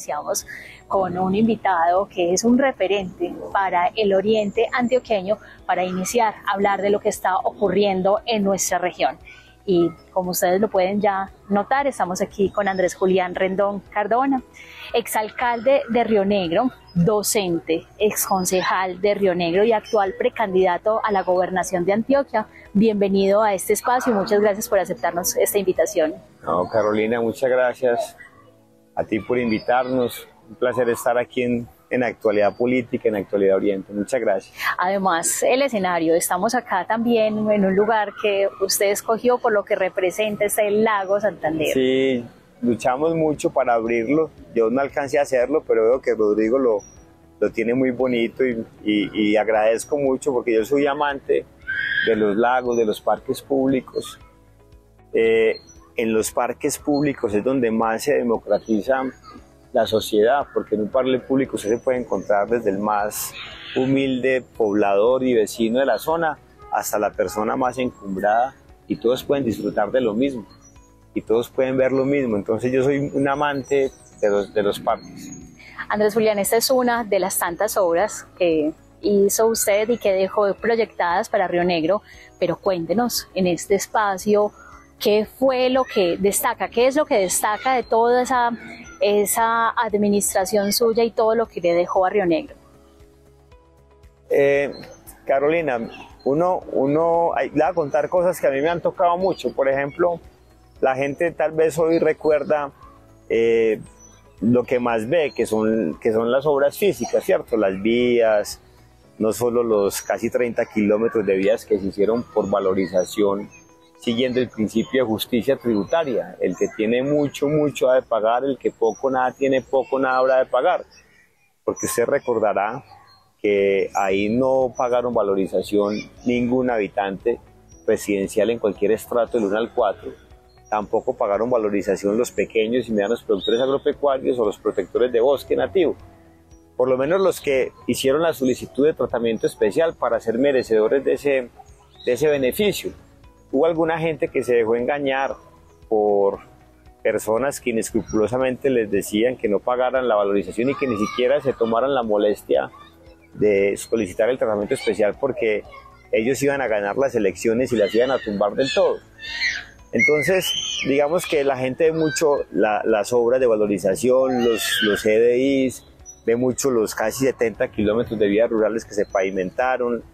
iniciamos con un invitado que es un referente para el oriente antioqueño para iniciar a hablar de lo que está ocurriendo en nuestra región. Y como ustedes lo pueden ya notar, estamos aquí con Andrés Julián Rendón Cardona, exalcalde de Río Negro, docente, exconcejal de Río Negro y actual precandidato a la gobernación de Antioquia. Bienvenido a este espacio y muchas gracias por aceptarnos esta invitación. No, Carolina, muchas gracias a ti por invitarnos. Un placer estar aquí en, en actualidad política, en actualidad oriente. Muchas gracias. Además, el escenario, estamos acá también en un lugar que usted escogió por lo que representa es el lago Santander. Sí, luchamos mucho para abrirlo. Yo no alcancé a hacerlo, pero veo que Rodrigo lo, lo tiene muy bonito y, y, y agradezco mucho porque yo soy amante de los lagos, de los parques públicos. Eh, en los parques públicos es donde más se democratiza la sociedad, porque en un parque público usted se puede encontrar desde el más humilde poblador y vecino de la zona hasta la persona más encumbrada y todos pueden disfrutar de lo mismo y todos pueden ver lo mismo. Entonces yo soy un amante de los, de los parques. Andrés Julián, esta es una de las tantas obras que hizo usted y que dejó proyectadas para Río Negro, pero cuéntenos en este espacio qué fue lo que destaca, qué es lo que destaca de toda esa, esa administración suya y todo lo que le dejó a Río Negro. Eh, Carolina, uno, uno, a contar cosas que a mí me han tocado mucho. Por ejemplo, la gente tal vez hoy recuerda eh, lo que más ve, que son, que son las obras físicas, ¿cierto? Las vías, no solo los casi 30 kilómetros de vías que se hicieron por valorización, siguiendo el principio de justicia tributaria. El que tiene mucho, mucho ha de pagar, el que poco, nada tiene, poco, nada habrá de pagar. Porque usted recordará que ahí no pagaron valorización ningún habitante residencial en cualquier estrato del 1 al 4. Tampoco pagaron valorización los pequeños y medianos productores agropecuarios o los protectores de bosque nativo por lo menos los que hicieron la solicitud de tratamiento especial para ser merecedores de ese, de ese beneficio. Hubo alguna gente que se dejó engañar por personas que inescrupulosamente les decían que no pagaran la valorización y que ni siquiera se tomaran la molestia de solicitar el tratamiento especial porque ellos iban a ganar las elecciones y las iban a tumbar del todo. Entonces, digamos que la gente ve mucho la, las obras de valorización, los, los EDIs, ve mucho los casi 70 kilómetros de vías rurales que se pavimentaron,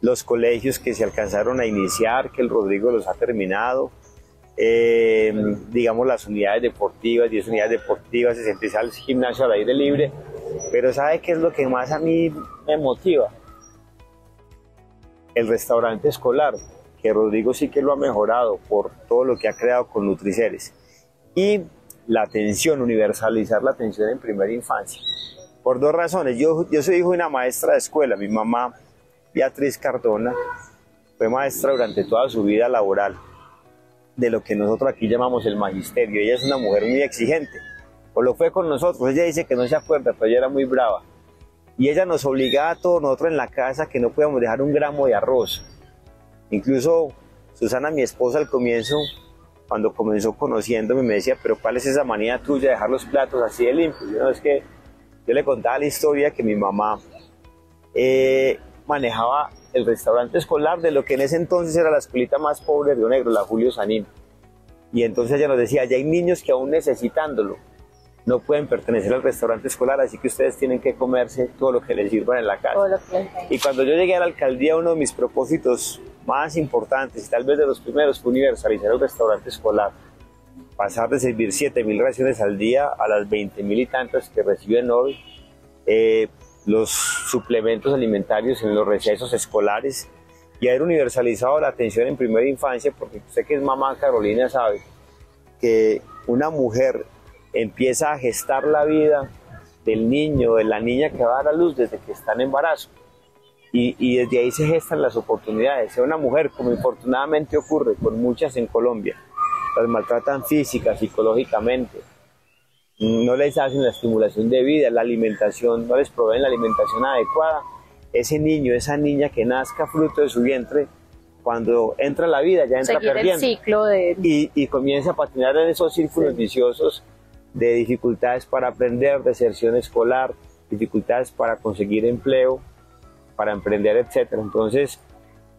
los colegios que se alcanzaron a iniciar, que el Rodrigo los ha terminado, eh, digamos las unidades deportivas, 10 unidades deportivas, 66 gimnasio al aire libre, pero ¿sabe qué es lo que más a mí me motiva? El restaurante escolar, que Rodrigo sí que lo ha mejorado por todo lo que ha creado con Nutriceres. Y la atención, universalizar la atención en primera infancia por dos razones. Yo, yo soy hijo de una maestra de escuela. Mi mamá, Beatriz Cardona, fue maestra durante toda su vida laboral de lo que nosotros aquí llamamos el magisterio. Ella es una mujer muy exigente. O lo fue con nosotros. Ella dice que no se acuerda, pero ella era muy brava. Y ella nos obligaba a todos nosotros en la casa que no podíamos dejar un gramo de arroz. Incluso Susana, mi esposa, al comienzo, cuando comenzó conociéndome, me decía, pero ¿cuál es esa manía tuya de dejar los platos así de limpios? Yo, es que yo le contaba la historia que mi mamá eh, manejaba el restaurante escolar de lo que en ese entonces era la escuelita más pobre de Río Negro, la Julio Sanín. Y entonces ella nos decía, ya hay niños que aún necesitándolo no pueden pertenecer al restaurante escolar, así que ustedes tienen que comerse todo lo que les sirvan en la casa. Y cuando yo llegué a la alcaldía, uno de mis propósitos más importantes y tal vez de los primeros fue universalizar el restaurante escolar pasar de servir 7.000 raciones al día a las 20.000 y tantas que reciben hoy, eh, los suplementos alimentarios en los recesos escolares y haber universalizado la atención en primera infancia, porque usted que es mamá Carolina sabe que una mujer empieza a gestar la vida del niño, de la niña que va a dar a luz desde que está en embarazo. Y, y, desde ahí se gestan las oportunidades. Sea una mujer, como infortunadamente ocurre con muchas en Colombia, las maltratan física, psicológicamente, no les hacen la estimulación de vida, la alimentación, no les proveen la alimentación adecuada, ese niño, esa niña que nazca fruto de su vientre, cuando entra a la vida ya entra Seguir perdiendo. El ciclo de... y, y comienza a patinar en esos círculos Sí. viciosos de dificultades para aprender, deserción escolar, dificultades para conseguir empleo, para emprender, etc. Entonces,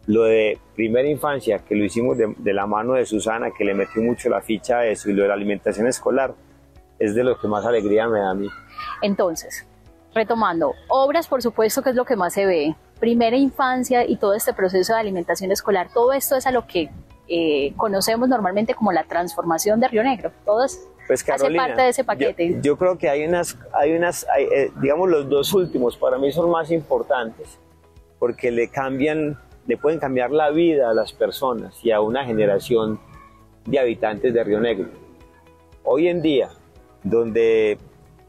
lo de primera infancia, que lo hicimos de, de, la mano de Susana, que le metió mucho la ficha a eso, y lo de la alimentación escolar, es de lo que más alegría me da a mí. Entonces, retomando, obras por supuesto que es lo que más se ve, primera infancia y todo este proceso de alimentación escolar, todo esto es a lo que eh, conocemos normalmente como la transformación de Río Negro, todo pues Carolina, hace parte de ese paquete. Yo, yo creo que hay unas, hay unas hay, eh, digamos los dos últimos para mí son más importantes, porque le cambian, le pueden cambiar la vida a las personas y a una generación de habitantes de Río Negro. Hoy en día, donde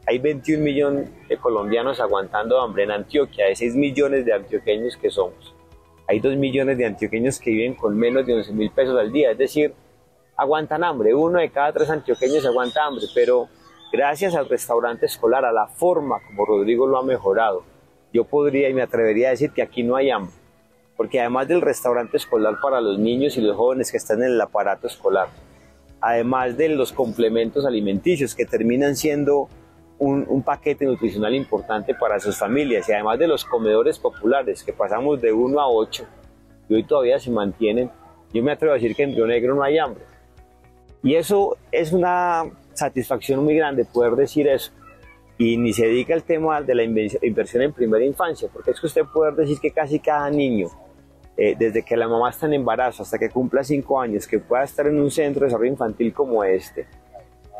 hay 21 millones de colombianos aguantando hambre en Antioquia, de 6 millones de antioqueños que somos. Hay 2 millones de antioqueños que viven con menos de 11 mil pesos al día, es decir, aguantan hambre. Uno de cada tres antioqueños aguanta hambre, pero gracias al restaurante escolar, a la forma como Rodrigo lo ha mejorado, yo podría y me atrevería a decir que aquí no hay hambre. Porque además del restaurante escolar para los niños y los jóvenes que están en el aparato escolar, además de los complementos alimenticios que terminan siendo un, un, paquete nutricional importante para sus familias y además de los comedores populares que pasamos de 1 a 8 y hoy todavía se mantienen, yo me atrevo a decir que en Río Negro no hay hambre. Y eso es una satisfacción muy grande poder decir eso. Y ni se dedica al tema de la inversión en primera infancia, porque es que usted puede decir que casi cada niño, eh, desde que la mamá está en embarazo hasta que cumpla 5 años, que pueda estar en un centro de desarrollo infantil como este,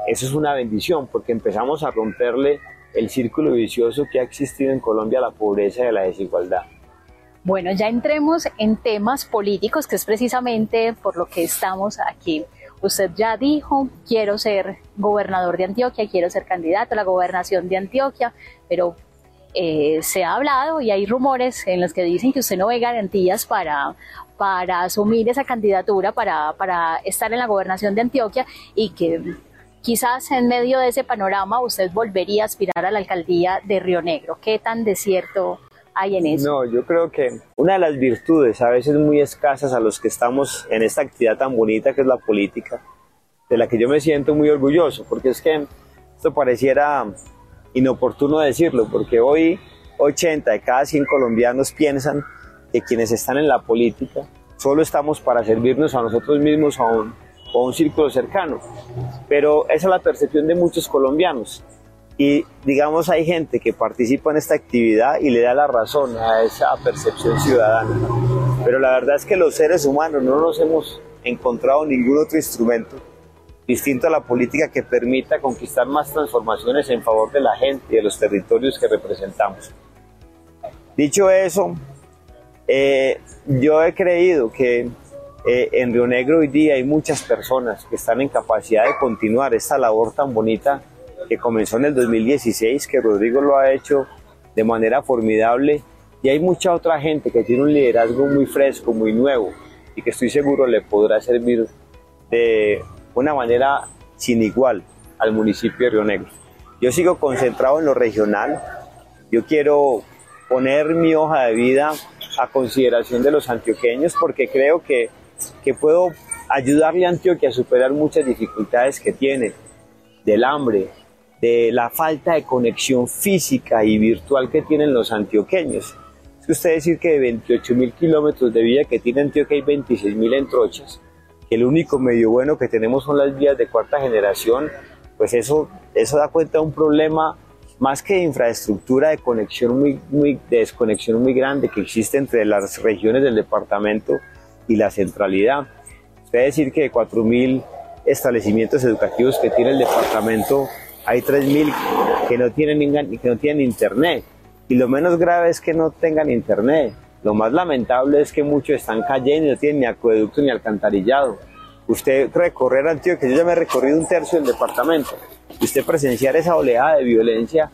eso es una bendición porque empezamos a romperle el círculo vicioso que ha existido en Colombia, la pobreza y la desigualdad. Bueno, ya entremos en temas políticos, que es precisamente por lo que estamos aquí. Usted ya dijo, quiero ser gobernador de Antioquia, quiero ser candidato a la gobernación de Antioquia, pero eh, se ha hablado y hay rumores en los que dicen que usted no ve garantías para, para asumir esa candidatura, para, para estar en la gobernación de Antioquia y que quizás en medio de ese panorama usted volvería a aspirar a la alcaldía de Río Negro. ¿Qué tan desierto hay en eso? No, yo creo que una de las virtudes, a veces muy escasas a los que estamos en esta actividad tan bonita que es la política, de la que yo me siento muy orgulloso, porque es que esto pareciera inoportuno decirlo, porque hoy 80 de cada 100 colombianos piensan que quienes están en la política solo estamos para servirnos a nosotros mismos a o un círculo cercano. Pero esa es la percepción de muchos colombianos. Y digamos, hay gente que participa en esta actividad y le da la razón a esa percepción ciudadana. Pero la verdad es que los seres humanos no nos hemos encontrado ningún otro instrumento distinto a la política que permita conquistar más transformaciones en favor de la gente y de los territorios que representamos. Dicho eso, eh, yo he creído que eh, en Río Negro hoy día hay muchas personas que están en capacidad de continuar esta labor tan bonita que comenzó en el 2016, que Rodrigo lo ha hecho de manera formidable y hay mucha otra gente que tiene un liderazgo muy fresco, muy nuevo y que estoy seguro le podrá servir de una manera sin igual al municipio de Río Negro. Yo sigo concentrado en lo regional, yo quiero poner mi hoja de vida a consideración de los antioqueños porque creo que que puedo ayudarle a Antioquia a superar muchas dificultades que tiene, del hambre, de la falta de conexión física y virtual que tienen los antioqueños. Es usted decir que de 28 mil kilómetros de vía que tiene Antioquia hay 26 mil en trochas, que el único medio bueno que tenemos son las vías de cuarta generación, pues eso, eso da cuenta de un problema más que de infraestructura de conexión muy, de desconexión muy grande que existe entre las regiones del departamento y la centralidad. Es decir que de 4.000 establecimientos educativos que tiene el departamento, hay 3.000 que no que no tienen internet. Y lo menos grave es que no tengan internet. Lo más lamentable es que muchos están cayendo y no tienen ni acueducto ni alcantarillado. Usted recorrer Antioquia, yo ya me he recorrido un tercio del departamento, y usted presenciar esa oleada de violencia,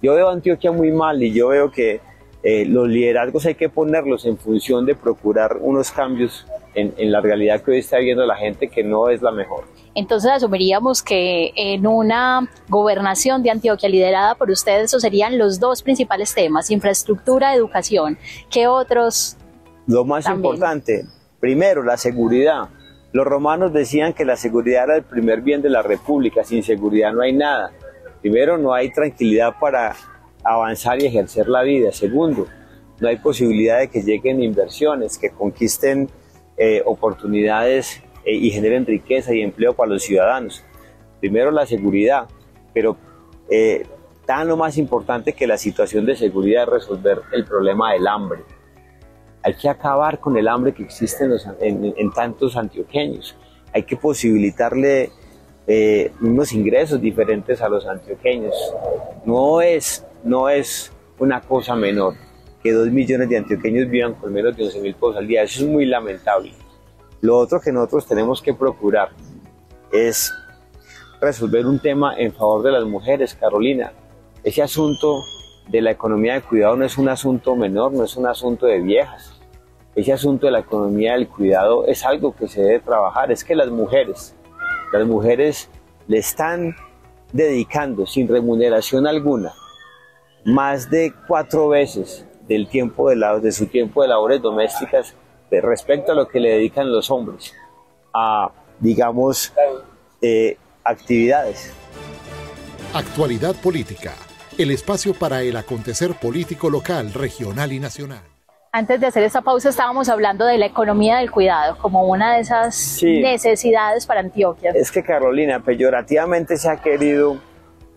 yo veo Antioquia muy mal y yo veo que eh, los liderazgos hay que ponerlos en función de procurar unos cambios en, en, la realidad que hoy está viviendo la gente que no es la mejor. Entonces asumiríamos que en una gobernación de Antioquia liderada por ustedes, esos serían los dos principales temas, infraestructura, educación. ¿Qué otros? Lo más también? importante, primero la seguridad. Los romanos decían que la seguridad era el primer bien de la república, sin seguridad no hay nada. Primero, no hay tranquilidad para avanzar y ejercer la vida. Segundo, no hay posibilidad de que lleguen inversiones, que conquisten eh, oportunidades eh, y generen riqueza y empleo para los ciudadanos. Primero la seguridad, pero eh, tan lo más importante que la situación de seguridad es resolver el problema del hambre. Hay que acabar con el hambre que existe en, tantos antioqueños. Hay que posibilitarle eh, unos ingresos diferentes a los antioqueños. No es, no es una cosa menor que dos millones de antioqueños vivan con menos de 11 mil pesos al día. Eso es muy lamentable. Lo otro que nosotros tenemos que procurar es resolver un tema en favor de las mujeres, Carolina. Ese asunto de la economía de cuidado no es un asunto menor, no es un asunto de viejas. Ese asunto de la economía del cuidado es algo que se debe trabajar. Es que las mujeres, las mujeres le están dedicando sin remuneración alguna más de cuatro veces del tiempo de, la, de su tiempo de labores domésticas respecto a lo que le dedican los hombres a, digamos, eh, actividades. Actualidad política, el espacio para el acontecer político local, regional y nacional. Antes de hacer esta pausa estábamos hablando de la economía del cuidado como una de esas necesidades para Antioquia. Es que Carolina, peyorativamente se ha querido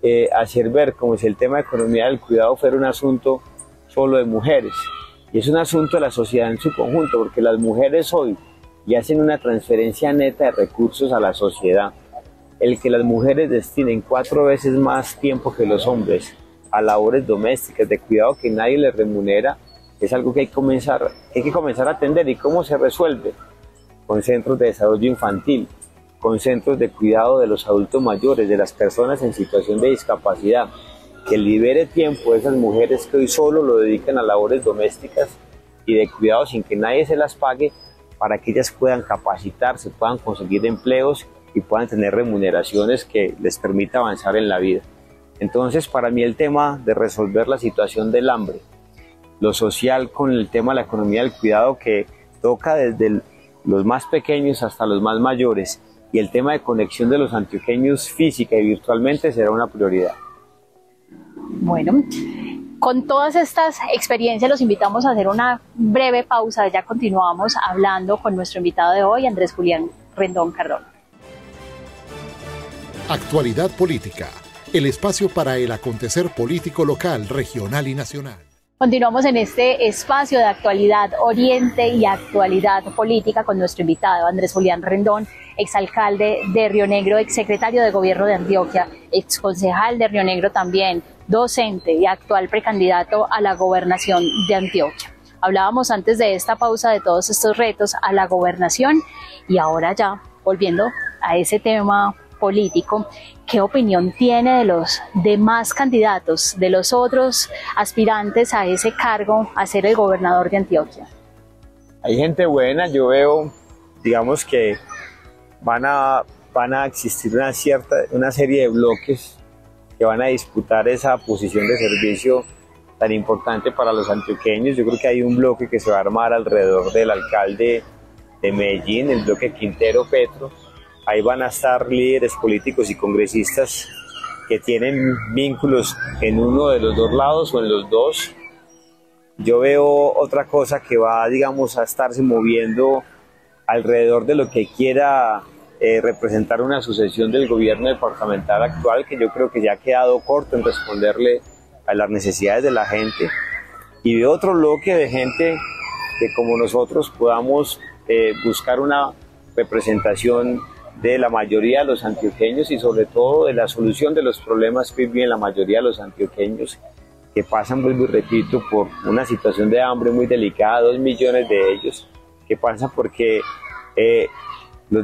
eh, hacer ver como si el tema de economía del cuidado fuera un asunto solo de mujeres. Y es un asunto de la sociedad en su conjunto, porque las mujeres hoy ya hacen una transferencia neta de recursos a la sociedad. El que las mujeres destinen cuatro veces más tiempo que los hombres a labores domésticas de cuidado que nadie les remunera es algo que hay que comenzar, hay que comenzar a atender. ¿Y cómo se resuelve? Con centros de desarrollo infantil, con centros de cuidado de los adultos mayores, de las personas en situación de discapacidad, que libere tiempo a esas mujeres que hoy solo lo dedican a labores domésticas y de cuidado sin que nadie se las pague para que ellas puedan capacitarse, puedan conseguir empleos y puedan tener remuneraciones que les permita avanzar en la vida. Entonces, para mí el tema de resolver la situación del hambre, lo social con el tema de la economía del cuidado que toca desde los más pequeños hasta los más mayores y el tema de conexión de los antioqueños física y virtualmente será una prioridad. Bueno, con todas estas experiencias los invitamos a hacer una breve pausa. Ya continuamos hablando con nuestro invitado de hoy, Andrés Julián Rendón Cardón. Actualidad política, el espacio para el acontecer político local, regional y nacional. Continuamos en este espacio de actualidad oriente y actualidad política con nuestro invitado Andrés Julián Rendón, exalcalde de Río Negro, exsecretario de Gobierno de Antioquia, exconcejal de Río Negro también, docente y actual precandidato a la gobernación de Antioquia. Hablábamos antes de esta pausa de todos estos retos a la gobernación y ahora ya volviendo a ese tema político, ¿qué opinión tiene de los demás candidatos, de los otros aspirantes a ese cargo, a ser el gobernador de Antioquia? Hay gente buena, yo veo, digamos que van a, van a existir una, cierta, una serie de bloques que van a disputar esa posición de servicio tan importante para los antioqueños. Yo creo que hay un bloque que se va a armar alrededor del alcalde de Medellín, el bloque Quintero Petro, Ahí van a estar líderes políticos y congresistas que tienen vínculos en uno de los dos lados o en los dos. Yo veo otra cosa que va, digamos, a estarse moviendo alrededor de lo que quiera eh, representar una sucesión del gobierno departamental actual, que yo creo que ya ha quedado corto en responderle a las necesidades de la gente. Y veo otro bloque de gente que como nosotros podamos eh, buscar una representación de la mayoría de los antioqueños y sobre todo de la solución de los problemas que viven la mayoría de los antioqueños que pasan, vuelvo repito, por una situación de hambre muy delicada, dos millones de ellos, que pasan porque eh, los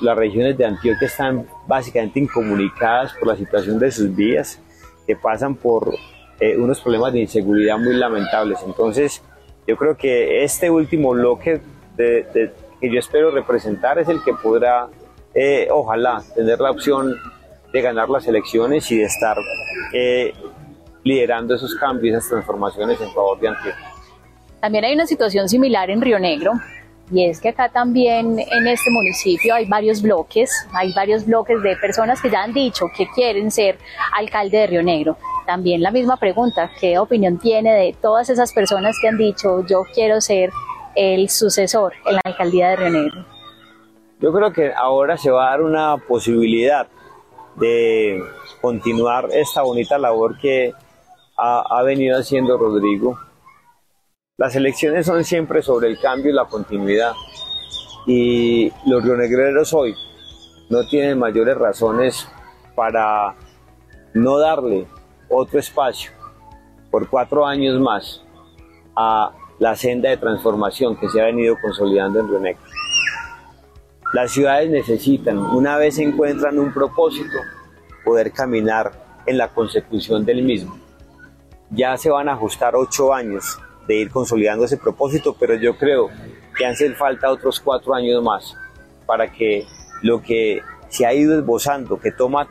las regiones de Antioquia están básicamente incomunicadas por la situación de sus vías, que pasan por eh, unos problemas de inseguridad muy lamentables. Entonces, yo creo que este último bloque que yo espero representar es el que podrá eh, ojalá tener la opción de ganar las elecciones y de estar eh, liderando esos cambios, esas transformaciones en favor de Antioquia. También hay una situación similar en Río Negro, y es que acá también en este municipio hay varios bloques, hay varios bloques de personas que ya han dicho que quieren ser alcalde de Río Negro. También la misma pregunta, ¿qué opinión tiene de todas esas personas que han dicho yo quiero ser el sucesor en la alcaldía de Río Negro? Yo creo que ahora se va a dar una posibilidad de continuar esta bonita labor que ha, venido haciendo Rodrigo las elecciones son siempre sobre el cambio y la continuidad. Y los rionegreros hoy no tienen mayores razones para no darle otro espacio por cuatro años más a la senda de transformación que se ha venido consolidando en Río Negro. Las ciudades necesitan, una vez encuentran un propósito, poder caminar en la consecución del mismo. Ya se van a ajustar ocho años de ir consolidando ese propósito, pero yo creo que hacen falta otros cuatro años más para que lo que se ha ido esbozando, que toma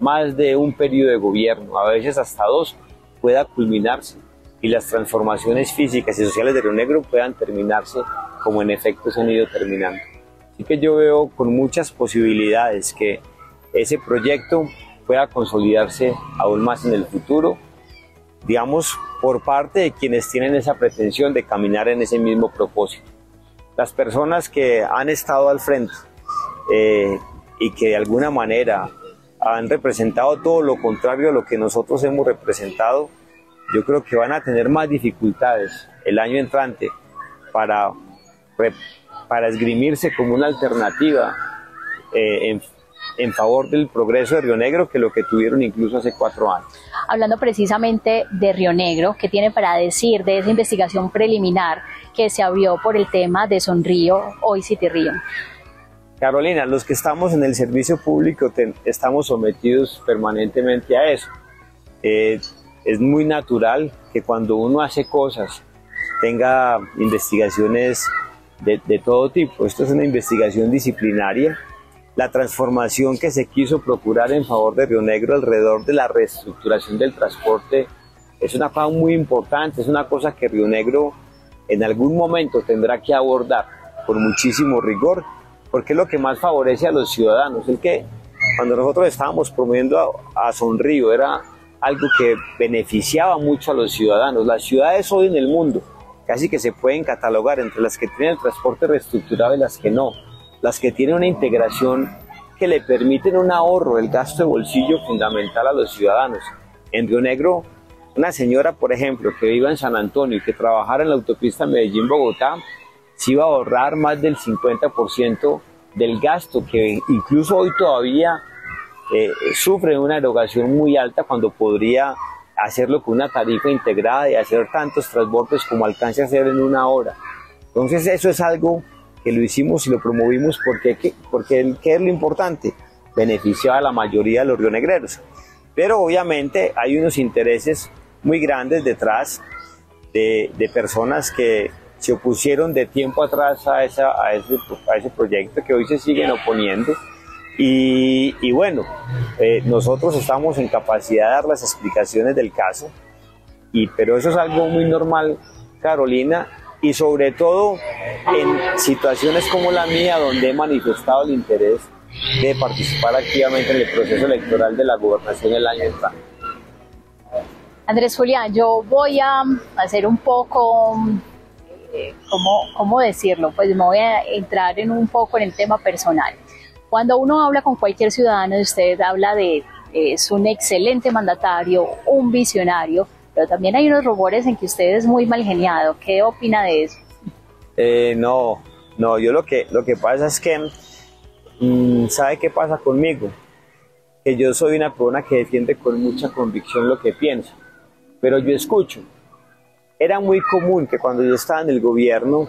más de un periodo de gobierno, a veces hasta dos, pueda culminarse y las transformaciones físicas y sociales de Río Negro puedan terminarse como en efecto se han ido terminando. Así que yo veo con muchas posibilidades que ese proyecto pueda consolidarse aún más en el futuro, digamos, por parte de quienes tienen esa pretensión de caminar en ese mismo propósito. Las personas que han estado al frente eh, y que de alguna manera han representado todo lo contrario a lo que nosotros hemos representado, yo creo que van a tener más dificultades el año entrante para, para esgrimirse como una alternativa eh, en, en favor del progreso de Río Negro que lo que tuvieron incluso hace cuatro años. Hablando precisamente de Río Negro, ¿qué tiene para decir de esa investigación preliminar que se abrió por el tema de Sonrío, hoy City Río? Carolina, los que estamos en el servicio público estamos sometidos permanentemente a eso. Eh, es muy natural que cuando uno hace cosas tenga investigaciones de, de todo tipo. Esto es una investigación disciplinaria la transformación que se quiso procurar en favor de Río Negro alrededor de la reestructuración del transporte es una cosa muy importante, es una cosa que Río Negro en algún momento tendrá que abordar con muchísimo rigor, porque es lo que más favorece a los ciudadanos. El que cuando nosotros estábamos promoviendo a, a Sonrío era algo que beneficiaba mucho a los ciudadanos. Las ciudades hoy en el mundo casi que se pueden catalogar entre las que tienen transporte reestructurado y las que no las que tienen una integración que le permiten un ahorro del gasto de bolsillo fundamental a los ciudadanos. En Río Negro, una señora, por ejemplo, que viva en San Antonio y que trabajara en la autopista Medellín-Bogotá, se iba a ahorrar más del 50% del gasto, que incluso hoy todavía eh, sufre una erogación muy alta cuando podría hacerlo con una tarifa integrada y hacer tantos transportes como alcance a hacer en una hora. Entonces eso es algo que lo hicimos y lo promovimos porque, porque ¿qué es lo importante? Beneficiaba a la mayoría de los rionegreros. Pero obviamente hay unos intereses muy grandes detrás de, de personas que se opusieron de tiempo atrás a, esa, a, ese, a ese proyecto que hoy se siguen oponiendo. Y, bueno, eh, nosotros estamos en capacidad de dar las explicaciones del caso, y, pero eso es algo muy normal, Carolina, y sobre todo en situaciones como la mía donde he manifestado el interés de participar activamente en el proceso electoral de la gobernación el año entrante. Andrés Julián, yo voy a hacer un poco, eh, ¿cómo, ¿cómo decirlo? Pues me voy a entrar en un poco en el tema personal. Cuando uno habla con cualquier ciudadano, usted habla de es un excelente mandatario, un visionario, pero también hay unos rumores en que usted es muy mal geniado. ¿Qué opina de eso? Eh, no, no, yo lo que, lo que pasa es que, mmm, ¿sabe qué pasa conmigo? Que yo soy una persona que defiende con mucha convicción lo que piensa, pero yo escucho. Era muy común que cuando yo estaba en el gobierno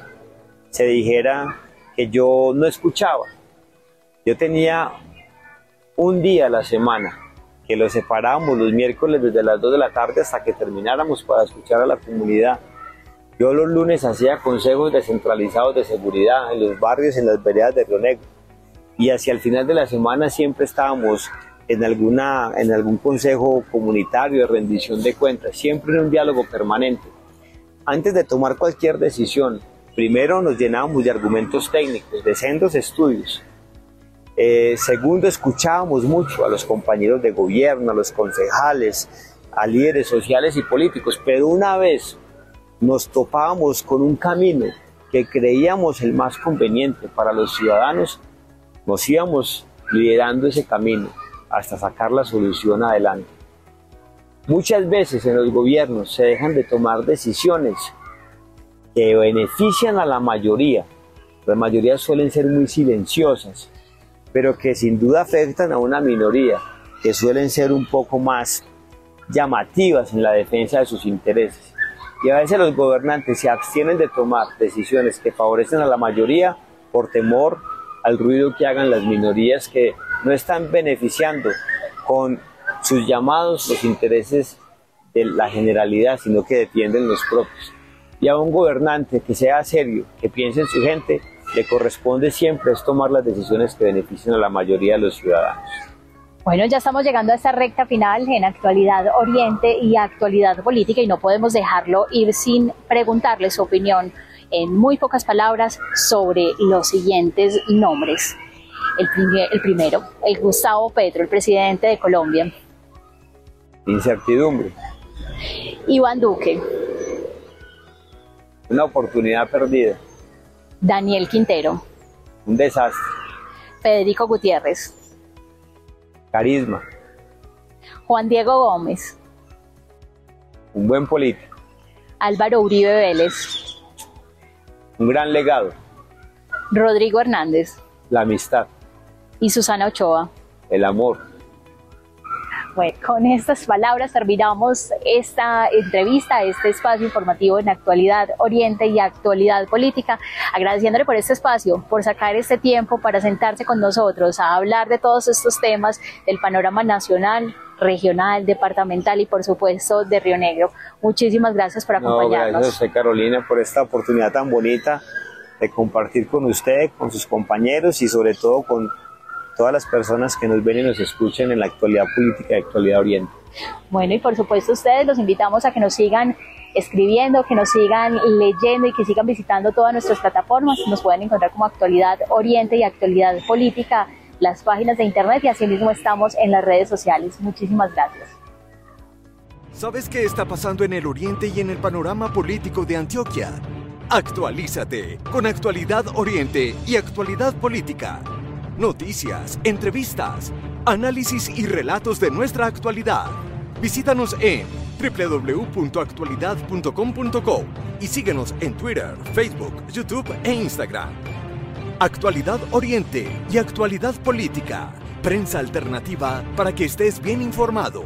se dijera que yo no escuchaba. Yo tenía un día a la semana que lo separábamos los miércoles desde las 2 de la tarde hasta que termináramos para escuchar a la comunidad. Yo los lunes hacía consejos descentralizados de seguridad en los barrios, en las veredas de Río Negro. Y hacia el final de la semana siempre estábamos en, alguna, en algún consejo comunitario de rendición de cuentas, siempre en un diálogo permanente. Antes de tomar cualquier decisión, primero nos llenábamos de argumentos técnicos, de sendos estudios. Eh, segundo, escuchábamos mucho a los compañeros de gobierno, a los concejales, a líderes sociales y políticos, pero una vez nos topábamos con un camino que creíamos el más conveniente para los ciudadanos, nos íbamos liderando ese camino hasta sacar la solución adelante. Muchas veces en los gobiernos se dejan de tomar decisiones que benefician a la mayoría. Las mayorías suelen ser muy silenciosas, pero que sin duda afectan a una minoría, que suelen ser un poco más llamativas en la defensa de sus intereses. Y a veces los gobernantes se abstienen de tomar decisiones que favorecen a la mayoría por temor al ruido que hagan las minorías que no están beneficiando con sus llamados los intereses de la generalidad, sino que defienden los propios. Y a un gobernante que sea serio, que piense en su gente, le corresponde siempre es tomar las decisiones que beneficien a la mayoría de los ciudadanos. Bueno, ya estamos llegando a esta recta final en Actualidad Oriente y Actualidad Política y no podemos dejarlo ir sin preguntarle su opinión en muy pocas palabras sobre los siguientes nombres. El, el primero, el Gustavo Petro, el presidente de Colombia. Incertidumbre. Iván Duque. Una oportunidad perdida. Daniel Quintero. Un desastre. Federico Gutiérrez. Carisma. Juan Diego Gómez. Un buen político. Álvaro Uribe Vélez. Un gran legado. Rodrigo Hernández. La amistad. Y Susana Ochoa. El amor. Bueno, con estas palabras terminamos esta entrevista, este espacio informativo en Actualidad Oriente y Actualidad Política, agradeciéndole por este espacio, por sacar este tiempo para sentarse con nosotros a hablar de todos estos temas del panorama nacional, regional, departamental y por supuesto de Río Negro. Muchísimas gracias por acompañarnos. No, gracias a Carolina por esta oportunidad tan bonita de compartir con usted, con sus compañeros y sobre todo con todas las personas que nos ven y nos escuchen en la actualidad política de Actualidad Oriente. Bueno, y por supuesto ustedes los invitamos a que nos sigan escribiendo, que nos sigan leyendo y que sigan visitando todas nuestras plataformas. Nos pueden encontrar como Actualidad Oriente y Actualidad Política, las páginas de internet y asimismo estamos en las redes sociales. Muchísimas gracias. ¿Sabes qué está pasando en el Oriente y en el panorama político de Antioquia? Actualízate con Actualidad Oriente y Actualidad Política noticias, entrevistas, análisis y relatos de nuestra actualidad. Visítanos en www.actualidad.com.co y síguenos en Twitter, Facebook, YouTube e Instagram. Actualidad Oriente y Actualidad Política. Prensa alternativa para que estés bien informado.